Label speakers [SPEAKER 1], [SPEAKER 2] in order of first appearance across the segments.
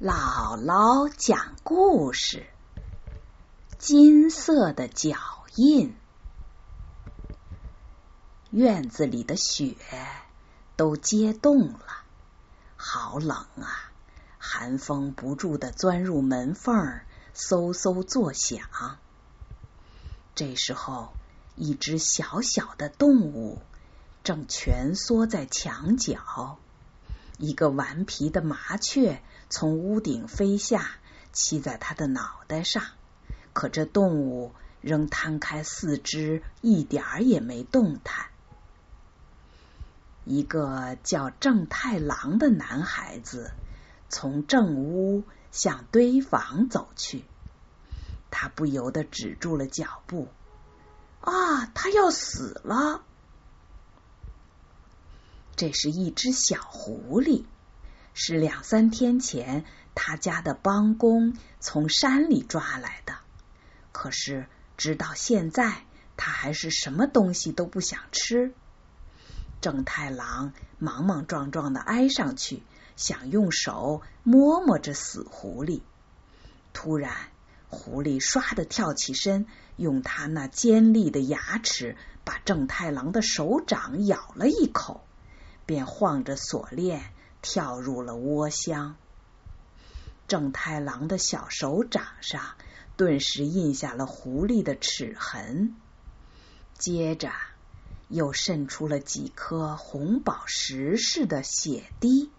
[SPEAKER 1] 姥姥讲故事：金色的脚印。院子里的雪都结冻了，好冷啊！寒风不住的钻入门缝，嗖嗖作响。这时候，一只小小的动物正蜷缩在墙角。一个顽皮的麻雀从屋顶飞下，栖在他的脑袋上。可这动物仍摊开四肢，一点儿也没动弹。一个叫正太郎的男孩子从正屋向堆房走去，他不由得止住了脚步。啊，他要死了！这是一只小狐狸，是两三天前他家的帮工从山里抓来的。可是直到现在，他还是什么东西都不想吃。正太郎莽莽撞撞的挨上去，想用手摸摸这死狐狸。突然，狐狸唰的跳起身，用他那尖利的牙齿把正太郎的手掌咬了一口。便晃着锁链跳入了窝箱。正太郎的小手掌上顿时印下了狐狸的齿痕，接着又渗出了几颗红宝石似的血滴。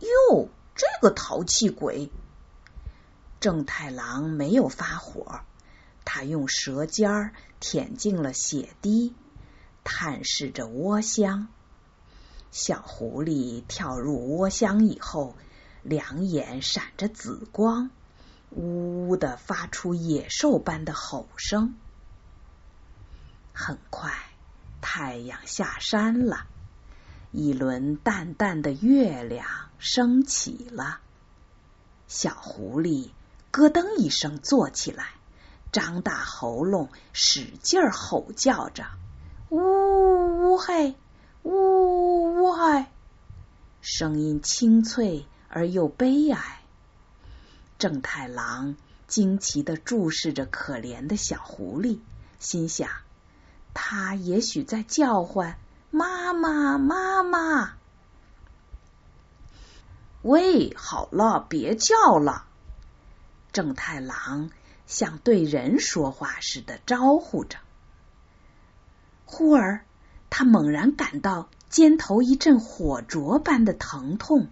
[SPEAKER 1] 哟，这个淘气鬼！正太郎没有发火，他用舌尖舔净了血滴，探视着窝箱。小狐狸跳入窝箱以后，两眼闪着紫光，呜呜的发出野兽般的吼声。很快，太阳下山了，一轮淡淡的月亮升起了。小狐狸咯噔一声坐起来，张大喉咙，使劲吼叫着：“呜呜嘿！”呜呜嗨，声音清脆而又悲哀。正太郎惊奇的注视着可怜的小狐狸，心想：他也许在叫唤妈妈，妈妈。喂，好了，别叫了。正太郎像对人说话似的招呼着。忽而。他猛然感到肩头一阵火灼般的疼痛，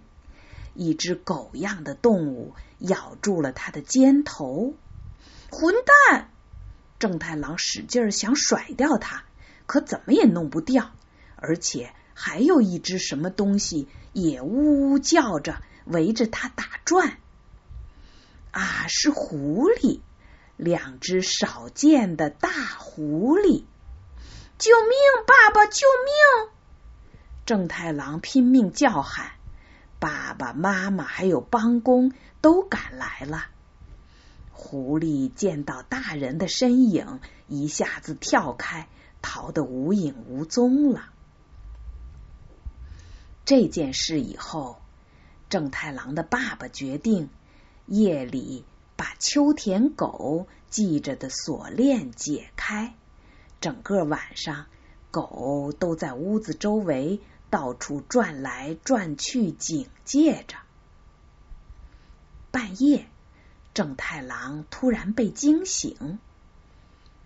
[SPEAKER 1] 一只狗样的动物咬住了他的肩头。混蛋！正太郎使劲想甩掉它，可怎么也弄不掉，而且还有一只什么东西也呜呜叫着围着他打转。啊，是狐狸，两只少见的大狐狸。救命！爸爸，救命！正太郎拼命叫喊，爸爸妈妈还有帮工都赶来了。狐狸见到大人的身影，一下子跳开，逃得无影无踪了。这件事以后，正太郎的爸爸决定夜里把秋田狗系着的锁链解开。整个晚上，狗都在屋子周围到处转来转去，警戒着。半夜，正太郎突然被惊醒，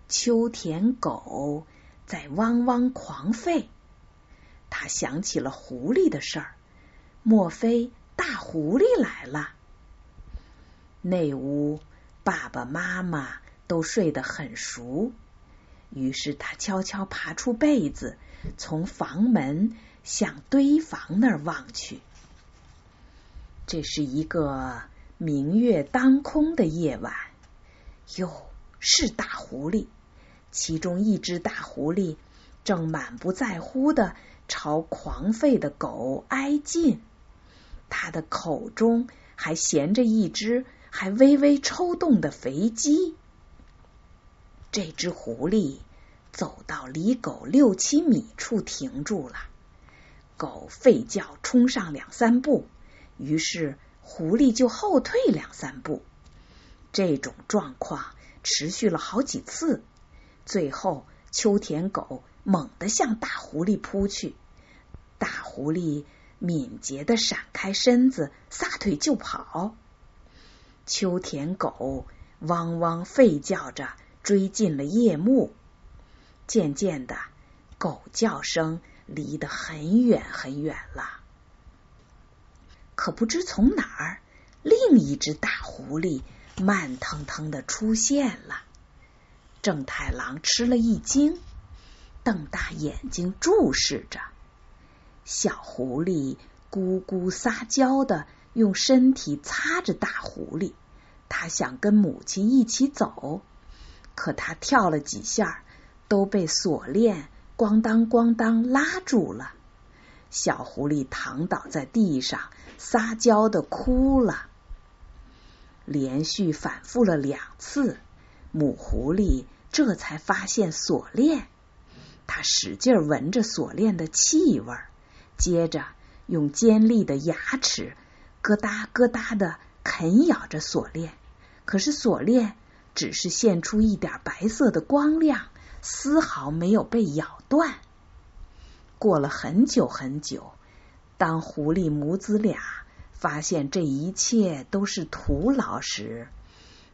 [SPEAKER 1] 秋田狗在汪汪狂吠。他想起了狐狸的事儿，莫非大狐狸来了？那屋爸爸妈妈都睡得很熟。于是他悄悄爬出被子，从房门向堆房那儿望去。这是一个明月当空的夜晚。哟，是大狐狸！其中一只大狐狸正满不在乎的朝狂吠的狗挨近，它的口中还衔着一只还微微抽动的肥鸡。这只狐狸走到离狗六七米处停住了，狗吠叫冲上两三步，于是狐狸就后退两三步。这种状况持续了好几次，最后秋田狗猛地向大狐狸扑去，大狐狸敏捷的闪开身子，撒腿就跑。秋田狗汪汪吠叫着追进了夜幕，渐渐的，狗叫声离得很远很远了。可不知从哪儿，另一只大狐狸慢腾腾的出现了。正太郎吃了一惊，瞪大眼睛注视着小狐狸，咕咕撒娇的用身体擦着大狐狸。他想跟母亲一起走，可他跳了几下，都被锁链咣当咣当拉住了。小狐狸躺倒在地上，撒娇的哭了。连续反复了两次，母狐狸这才发现锁链。它使劲闻着锁链的气味，接着用尖利的牙齿咯哒咯哒的啃咬着锁链。可是锁链只是现出一点白色的光亮，丝毫没有被咬断。过了很久很久，当狐狸母子俩发现这一切都是徒劳时，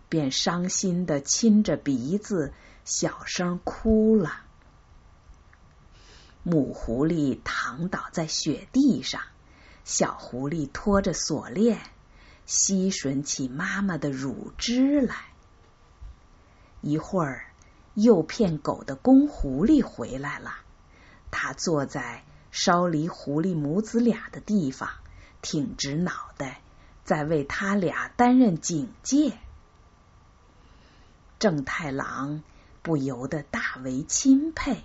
[SPEAKER 1] 便伤心的亲着鼻子，小声哭了。母狐狸躺倒在雪地上，小狐狸拖着锁链，吸吮起妈妈的乳汁来。一会儿，诱骗狗的公狐狸回来了。他坐在烧离狐狸母子俩的地方，挺直脑袋，在为他俩担任警戒。正太郎不由得大为钦佩。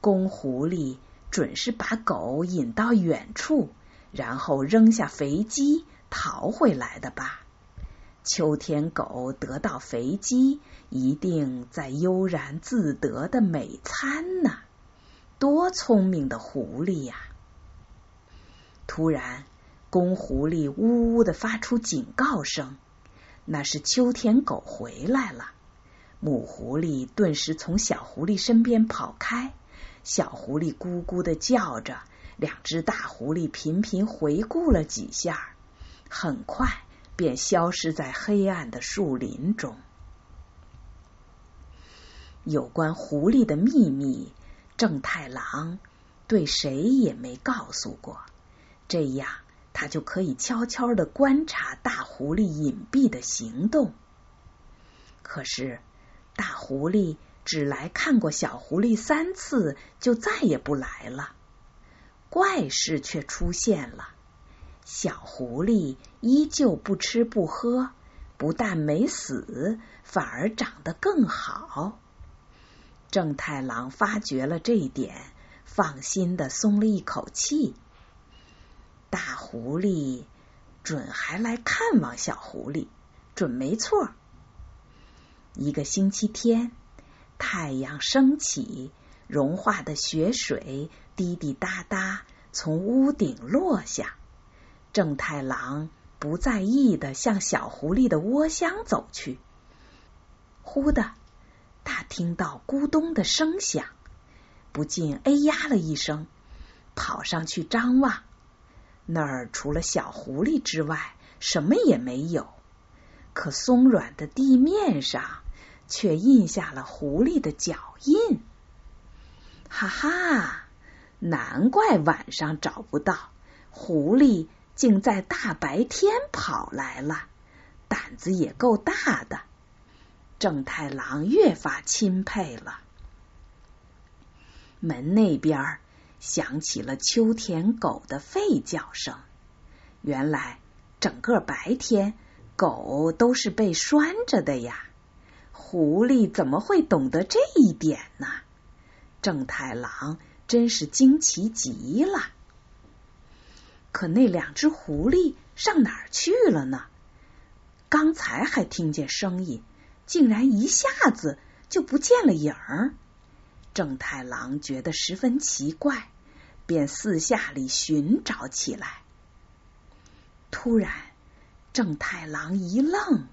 [SPEAKER 1] 公狐狸准是把狗引到远处，然后扔下肥鸡逃回来的吧？秋天狗得到肥鸡，一定在悠然自得的美餐呢。多聪明的狐狸呀！突然，公狐狸呜呜的发出警告声，那是秋天狗回来了。母狐狸顿时从小狐狸身边跑开，小狐狸咕咕的叫着，两只大狐狸频频回顾了几下，很快便消失在黑暗的树林中。有关狐狸的秘密。正太郎对谁也没告诉过，这样他就可以悄悄的观察大狐狸隐蔽的行动。可是大狐狸只来看过小狐狸三次，就再也不来了。怪事却出现了，小狐狸依旧不吃不喝，不但没死，反而长得更好。正太郎发觉了这一点，放心的松了一口气。大狐狸准还来看望小狐狸，准没错。一个星期天，太阳升起，融化的雪水滴滴答答从屋顶落下。正太郎不在意的向小狐狸的窝箱走去，忽的。他听到咕咚的声响，不禁哎呀了一声，跑上去张望。那儿除了小狐狸之外，什么也没有。可松软的地面上却印下了狐狸的脚印。哈哈，难怪晚上找不到，狐狸竟在大白天跑来了，胆子也够大的。正太郎越发钦佩了。门那边响起了秋田狗的吠叫声。原来整个白天狗都是被拴着的呀。狐狸怎么会懂得这一点呢？正太郎真是惊奇极了。可那两只狐狸上哪儿去了呢？刚才还听见声音。竟然一下子就不见了影儿，正太郎觉得十分奇怪，便四下里寻找起来。突然，正太郎一愣，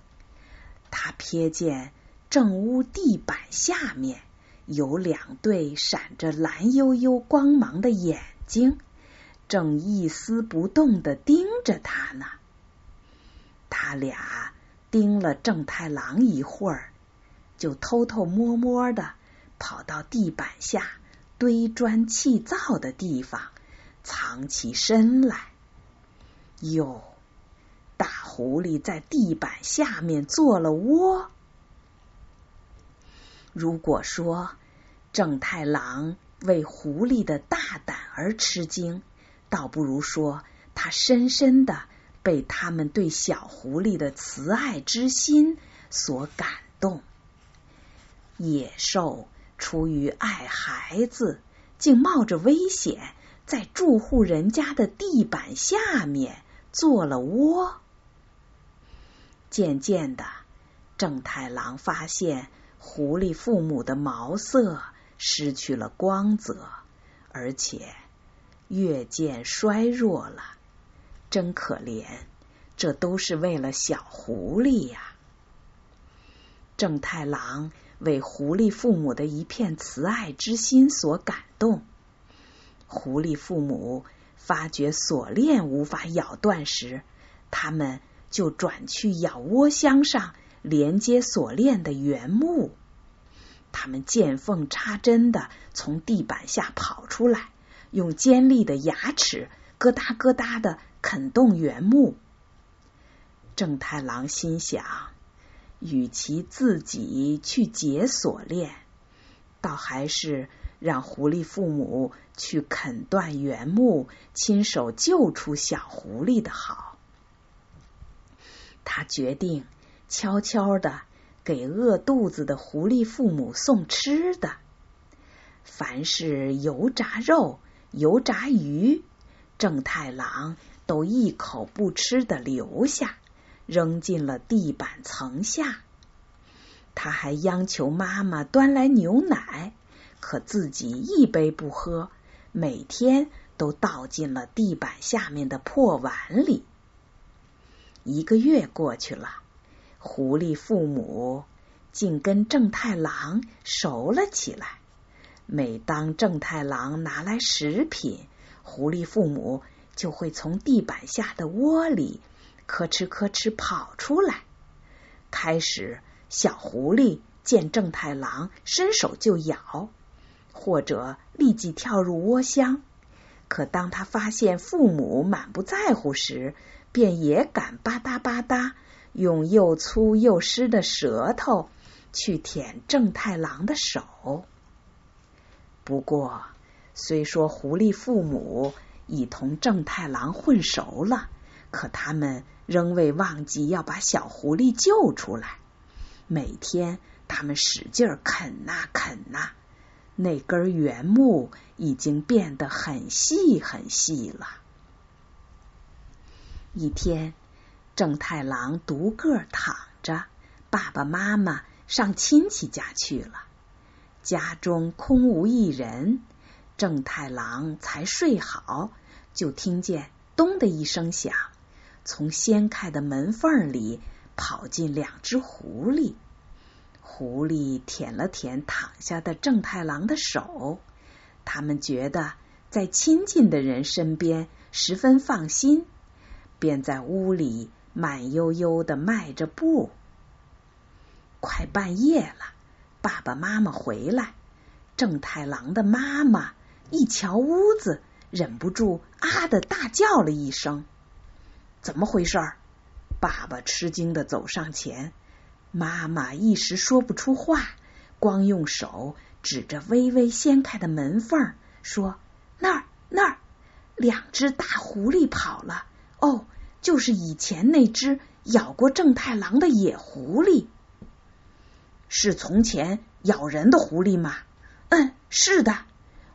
[SPEAKER 1] 他瞥见正屋地板下面有两对闪着蓝幽幽光芒的眼睛，正一丝不动的盯着他呢。他俩盯了正太郎一会儿，就偷偷摸摸的跑到地板下堆砖砌灶的地方。藏起身来，哟！大狐狸在地板下面做了窝。如果说正太郎为狐狸的大胆而吃惊，倒不如说他深深的被他们对小狐狸的慈爱之心所感动。野兽出于爱孩子，竟冒着危险。在住户人家的地板下面做了窝。渐渐的，正太郎发现狐狸父母的毛色失去了光泽，而且越渐衰弱了。真可怜，这都是为了小狐狸呀！正太郎为狐狸父母的一片慈爱之心所感动。狐狸父母发觉锁链无法咬断时，他们就转去咬窝箱上连接锁链的原木。他们见缝插针的从地板下跑出来，用尖利的牙齿咯哒咯哒的啃动原木。正太郎心想，与其自己去解锁链，倒还是。让狐狸父母去啃断原木，亲手救出小狐狸的好。他决定悄悄的给饿肚子的狐狸父母送吃的，凡是油炸肉、油炸鱼，正太郎都一口不吃的留下，扔进了地板层下。他还央求妈妈端来牛奶。可自己一杯不喝，每天都倒进了地板下面的破碗里。一个月过去了，狐狸父母竟跟正太郎熟了起来。每当正太郎拿来食品，狐狸父母就会从地板下的窝里咯哧咯哧跑出来。开始，小狐狸见正太郎，伸手就咬。或者立即跳入窝箱，可当他发现父母满不在乎时，便也敢吧嗒吧嗒用又粗又湿的舌头去舔正太郎的手。不过，虽说狐狸父母已同正太郎混熟了，可他们仍未忘记要把小狐狸救出来。每天，他们使劲啃呐啃呐。那根原木已经变得很细很细了。一天，正太郎独个躺着，爸爸妈妈上亲戚家去了，家中空无一人。正太郎才睡好，就听见咚的一声响，从掀开的门缝里跑进两只狐狸。狐狸舔了舔躺下的正太郎的手，他们觉得在亲近的人身边十分放心，便在屋里慢悠悠的迈着步。快半夜了，爸爸妈妈回来，正太郎的妈妈一瞧屋子，忍不住啊的大叫了一声：“怎么回事？”爸爸吃惊的走上前。妈妈一时说不出话，光用手指着微微掀开的门缝说：“那儿，那儿，两只大狐狸跑了。哦，就是以前那只咬过正太郎的野狐狸。是从前咬人的狐狸吗？嗯，是的。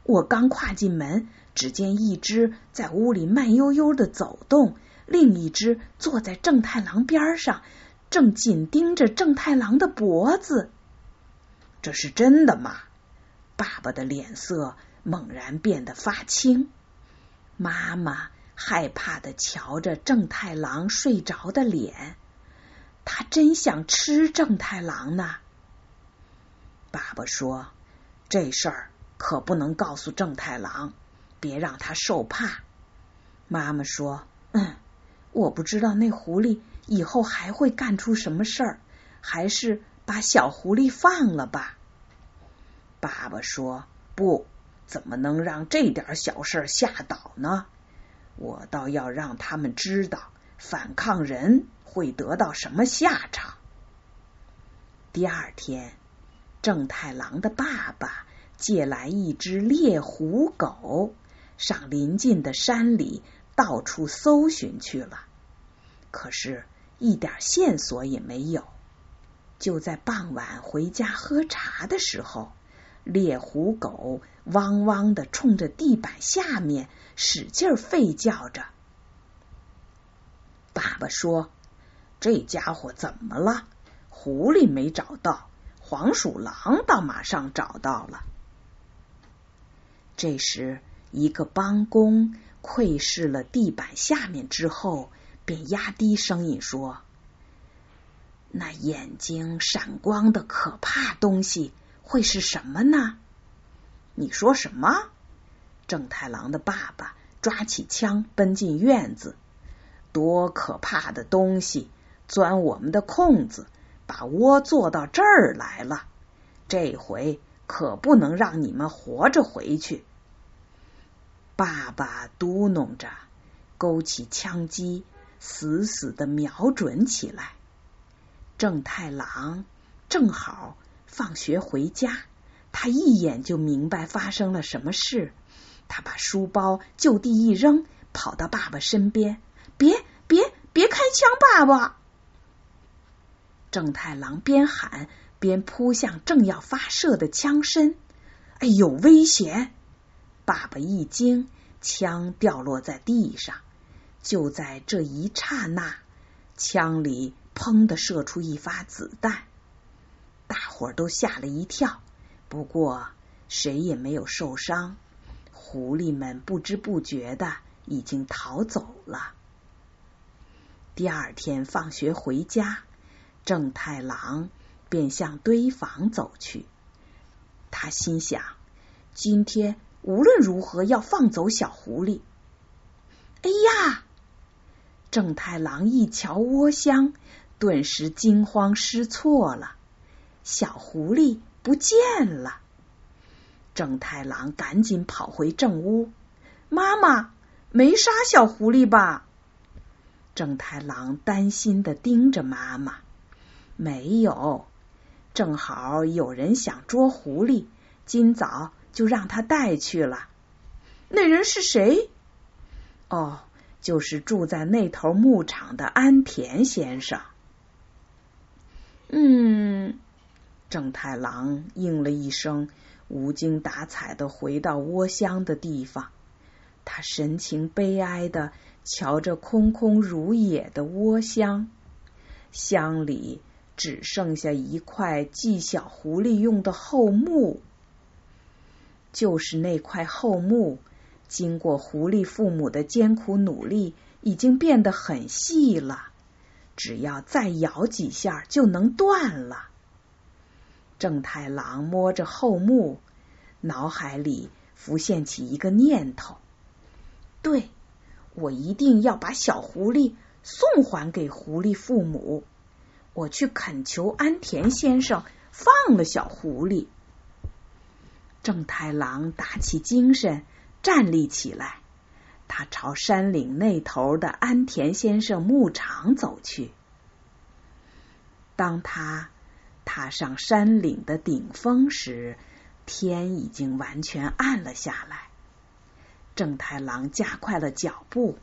[SPEAKER 1] 我刚跨进门，只见一只在屋里慢悠悠的走动，另一只坐在正太郎边上。”正紧盯着正太郎的脖子，这是真的吗？爸爸的脸色猛然变得发青，妈妈害怕的瞧着正太郎睡着的脸，他真想吃正太郎呢。爸爸说：“这事儿可不能告诉正太郎，别让他受怕。”妈妈说：“嗯，我不知道那狐狸以后还会干出什么事儿，还是把小狐狸放了吧。”爸爸说：“不，怎么能让这点小事吓倒呢？”我倒要让他们知道，反抗人会得到什么下场。第二天，正太郎的爸爸借来一只猎狐狗，上邻近的山里到处搜寻去了，可是，一点线索也没有。就在傍晚回家喝茶的时候。猎狐狗汪汪的冲着地板下面使劲吠叫着。爸爸说：“这家伙怎么了？狐狸没找到，黄鼠狼倒马上找到了。”这时，一个帮工窥视了地板下面之后，便压低声音说：“那眼睛闪光的可怕东西。”会是什么呢？你说什么？正太郎的爸爸抓起枪奔进院子，多可怕的东西钻我们的空子，把窝做到这儿来了。这回可不能让你们活着回去。爸爸嘟哝着，勾起枪机，死死的瞄准起来。正太郎正好。放学回家，他一眼就明白发生了什么事。他把书包就地一扔，跑到爸爸身边：“别别别开枪，爸爸！”正太郎边喊边扑向正要发射的枪身。“哎呦，危险！”爸爸一惊，枪掉落在地上。就在这一刹那，枪里砰的射出一发子弹。大伙儿都吓了一跳，不过谁也没有受伤。狐狸们不知不觉的已经逃走了。第二天放学回家，正太郎便向堆房走去。他心想：今天无论如何要放走小狐狸。哎呀！正太郎一瞧窝箱，顿时惊慌失措了。小狐狸不见了，正太郎赶紧跑回正屋。妈妈没杀小狐狸吧？正太郎担心的盯着妈妈。没有，正好有人想捉狐狸，今早就让他带去了。那人是谁？哦，就是住在那头牧场的安田先生。嗯。正太郎应了一声，无精打采的回到窝箱的地方。他神情悲哀的瞧着空空如也的窝箱，箱里只剩下一块系小狐狸用的厚木。就是那块厚木，经过狐狸父母的艰苦努力，已经变得很细了，只要再咬几下就能断了。正太郎摸着厚木，脑海里浮现起一个念头：对，我一定要把小狐狸送还给狐狸父母。我去恳求安田先生放了小狐狸。正太郎打起精神，站立起来，他朝山岭那头的安田先生牧场走去。当他。踏上山岭的顶峰时，天已经完全暗了下来。正太郎加快了脚步，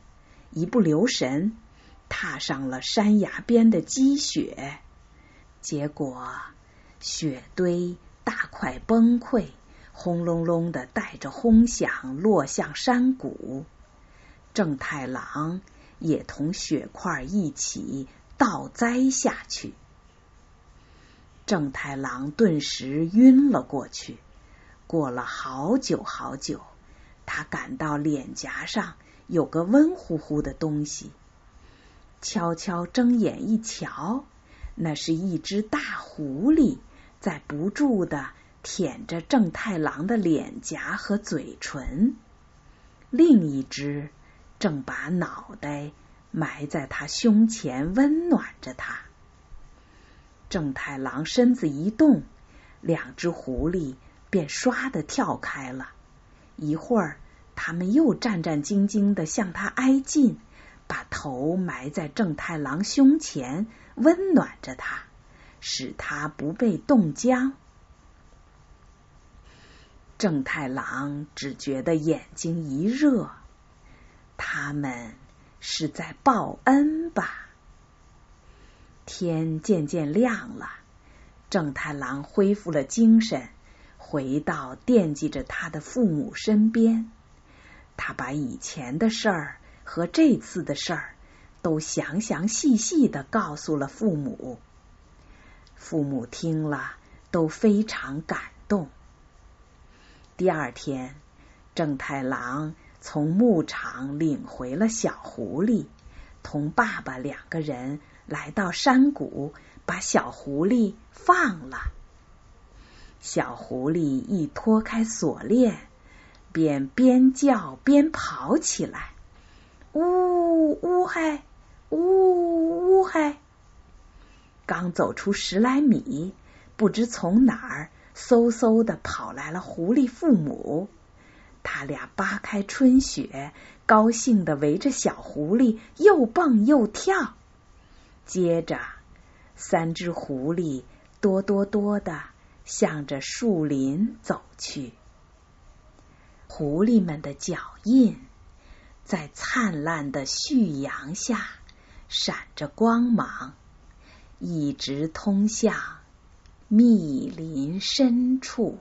[SPEAKER 1] 一不留神踏上了山崖边的积雪，结果雪堆大块崩溃，轰隆隆的带着轰响落向山谷。正太郎也同雪块一起倒栽下去。正太郎顿时晕了过去。过了好久好久，他感到脸颊上有个温乎乎的东西。悄悄睁眼一瞧，那是一只大狐狸，在不住的舔着正太郎的脸颊和嘴唇，另一只正把脑袋埋在他胸前，温暖着他。正太郎身子一动，两只狐狸便唰的跳开了。一会儿，他们又战战兢兢的向他挨近，把头埋在正太郎胸前，温暖着他，使他不被冻僵。正太郎只觉得眼睛一热，他们是在报恩吧？天渐渐亮了，正太郎恢复了精神，回到惦记着他的父母身边。他把以前的事儿和这次的事儿都详详细细的告诉了父母。父母听了都非常感动。第二天，正太郎从牧场领回了小狐狸，同爸爸两个人。来到山谷，把小狐狸放了。小狐狸一脱开锁链，便边叫边跑起来，呜呜嗨，呜呜嗨。刚走出十来米，不知从哪儿嗖嗖的跑来了狐狸父母。他俩扒开春雪，高兴的围着小狐狸又蹦又跳。接着，三只狐狸多多多的向着树林走去。狐狸们的脚印在灿烂的旭阳下闪着光芒，一直通向密林深处。